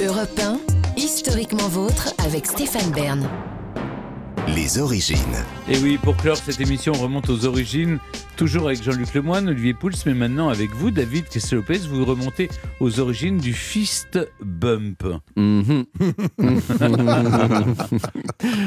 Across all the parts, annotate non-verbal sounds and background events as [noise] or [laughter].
Europe 1, historiquement vôtre avec Stéphane Bern. Les origines. Et oui, pour clore cette émission, on remonte aux origines, toujours avec Jean-Luc Lemoyne, Olivier Pouls, mais maintenant avec vous, David Lopez, vous remontez aux origines du fist bump. Mhm. [laughs]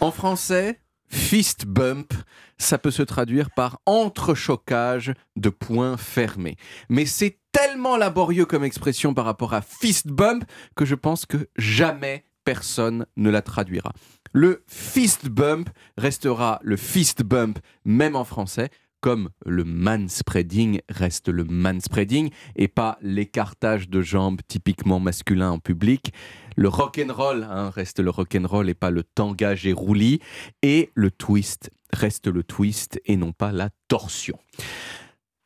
en français, fist bump, ça peut se traduire par entrechoquage de poings fermés. Mais c'est tellement laborieux comme expression par rapport à fist bump que je pense que jamais personne ne la traduira. Le fist bump restera le fist bump même en français, comme le manspreading reste le manspreading et pas l'écartage de jambes typiquement masculin en public. Le rock'n'roll hein, reste le rock'n'roll et pas le tangage et roulis. Et le twist reste le twist et non pas la torsion.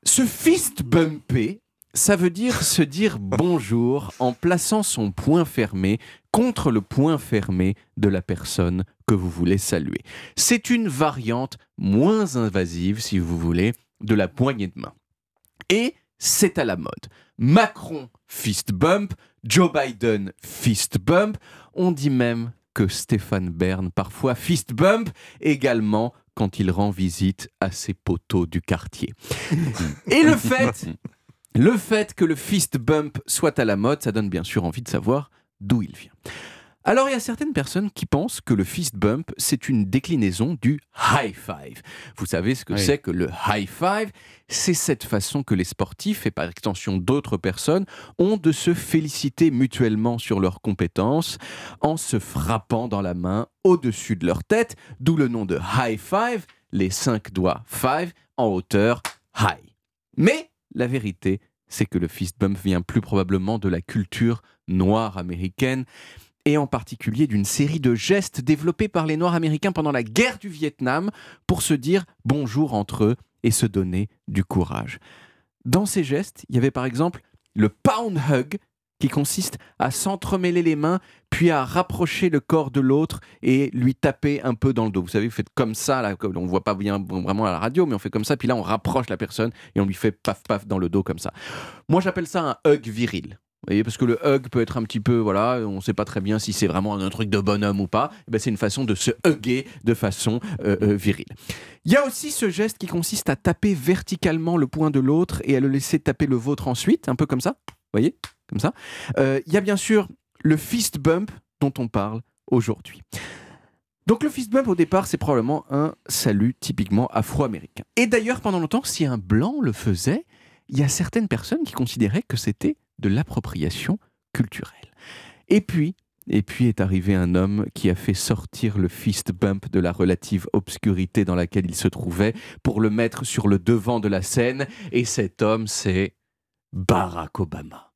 Ce fist bumpé ça veut dire se dire bonjour en plaçant son poing fermé contre le poing fermé de la personne que vous voulez saluer. C'est une variante moins invasive, si vous voulez, de la poignée de main. Et c'est à la mode. Macron fist bump, Joe Biden fist bump, on dit même que Stéphane Bern parfois fist bump également quand il rend visite à ses poteaux du quartier. Et le fait le fait que le fist bump soit à la mode, ça donne bien sûr envie de savoir d'où il vient. Alors il y a certaines personnes qui pensent que le fist bump, c'est une déclinaison du high five. Vous savez ce que c'est que le high five? C'est cette façon que les sportifs, et par extension d'autres personnes, ont de se féliciter mutuellement sur leurs compétences en se frappant dans la main au-dessus de leur tête, d'où le nom de high five, les cinq doigts five en hauteur high. Mais la vérité, c'est que le fist bump vient plus probablement de la culture noire américaine et en particulier d'une série de gestes développés par les Noirs américains pendant la guerre du Vietnam pour se dire bonjour entre eux et se donner du courage. Dans ces gestes, il y avait par exemple le pound hug, qui consiste à s'entremêler les mains, puis à rapprocher le corps de l'autre et lui taper un peu dans le dos. Vous savez, vous faites comme ça, là, on ne voit pas vraiment à la radio, mais on fait comme ça, puis là on rapproche la personne et on lui fait paf paf dans le dos comme ça. Moi j'appelle ça un hug viril. Vous voyez, parce que le hug peut être un petit peu, voilà, on ne sait pas très bien si c'est vraiment un truc de bonhomme ou pas. Eh ben, c'est une façon de se hugger de façon euh, euh, virile. Il y a aussi ce geste qui consiste à taper verticalement le poing de l'autre et à le laisser taper le vôtre ensuite, un peu comme ça. Vous voyez? Comme ça. Euh, il y a bien sûr le fist bump dont on parle aujourd'hui. Donc le fist bump au départ, c'est probablement un salut typiquement afro-américain. Et d'ailleurs, pendant longtemps, si un blanc le faisait, il y a certaines personnes qui considéraient que c'était de l'appropriation culturelle. Et puis, et puis est arrivé un homme qui a fait sortir le fist bump de la relative obscurité dans laquelle il se trouvait pour le mettre sur le devant de la scène. Et cet homme, c'est Barack Obama.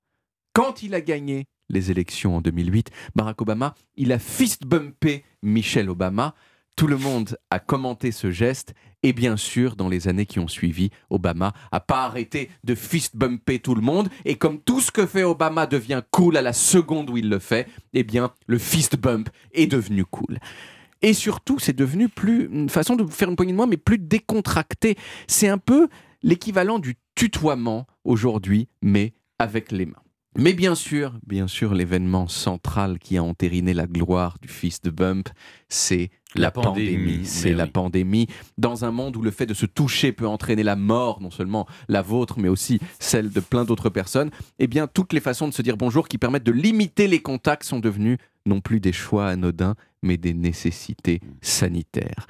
Quand il a gagné les élections en 2008, Barack Obama, il a fist bumpé Michelle Obama. Tout le monde a commenté ce geste et bien sûr, dans les années qui ont suivi, Obama a pas arrêté de fist bumper tout le monde. Et comme tout ce que fait Obama devient cool à la seconde où il le fait, eh bien, le fist bump est devenu cool. Et surtout, c'est devenu plus une façon de faire une poignée de main, mais plus décontractée. C'est un peu l'équivalent du tutoiement aujourd'hui, mais avec les mains. Mais bien sûr, bien sûr, l'événement central qui a entériné la gloire du fils de Bump, c'est la, pandémie. C'est la pandémie. Dans un monde où le fait de se toucher peut entraîner la mort, non seulement la vôtre, mais aussi celle de plein d'autres personnes, eh bien, toutes les façons de se dire bonjour qui permettent de limiter les contacts sont devenues non plus des choix anodins, mais des nécessités sanitaires.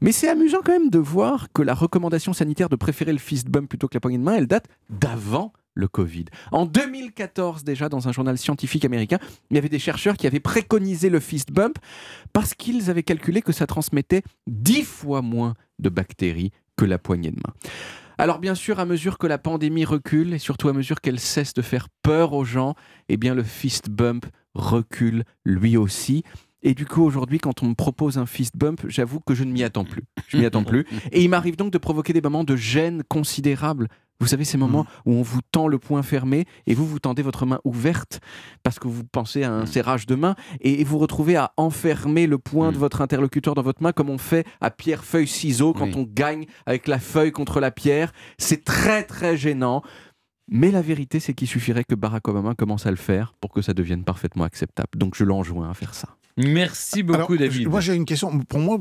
Mais c'est amusant quand même de voir que la recommandation sanitaire de préférer le fist bump plutôt que la poignée de main, elle date d'avant le Covid. En 2014 déjà, dans un journal scientifique américain, il y avait des chercheurs qui avaient préconisé le fist bump parce qu'ils avaient calculé que ça transmettait dix fois moins de bactéries que la poignée de main. Alors bien sûr, à mesure que la pandémie recule et surtout à mesure qu'elle cesse de faire peur aux gens, eh bien le fist bump recule lui aussi. Et du coup, aujourd'hui, quand on me propose un fist bump, j'avoue que je ne m'y attends plus. Je m'y attends plus. Et il m'arrive donc de provoquer des moments de gêne considérables vous savez, ces moments mm. où on vous tend le poing fermé et vous, vous tendez votre main ouverte parce que vous pensez à un mm. serrage de main et vous retrouvez à enfermer le poing de mm. votre interlocuteur dans votre main comme on fait à pierre, feuille, ciseaux quand on gagne avec la feuille contre la pierre. C'est très, très gênant. Mais la vérité, c'est qu'il suffirait que Barack Obama commence à le faire pour que ça devienne parfaitement acceptable. Donc je l'enjoins à faire ça. Merci beaucoup, Alors, David. Moi, j'ai une question. Pour moi,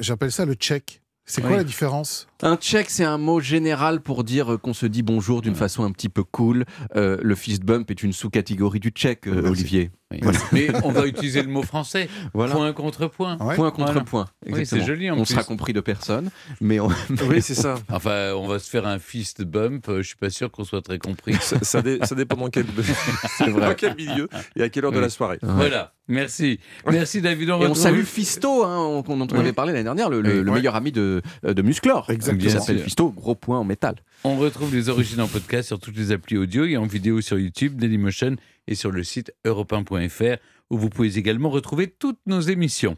j'appelle ça le check. C'est quoi Oui. la différence Un check, c'est un mot général pour dire euh, qu'on se dit bonjour d'une façon un petit peu cool. Euh, le fist bump est une sous-catégorie du check, euh. Olivier. Oui. [laughs] Mais on va utiliser le mot français. Voilà. Point contre point. Ouais. Point contre Voilà. point. Oui, c'est joli en On plus. sera compris de personne, mais on- [laughs] Oui, c'est ça. Enfin, on va se faire un fist bump. Je suis pas sûr qu'on soit très compris. Ça, ça dé- ça dépend dans quel, [laughs] dans quel milieu et à quelle heure de la soirée. Voilà. Merci. Merci, David. Et on retrouve- salue Fisto, hein, on- dont on avait parlé l'année dernière, le, meilleur ami de, de Musclor. Exactement. Qui s'appelle sûr. Fisto, gros point en métal. On retrouve les origines en podcast sur toutes les applis audio et en vidéo sur YouTube, Dailymotion et sur le site europe1.fr où vous pouvez également retrouver toutes nos émissions.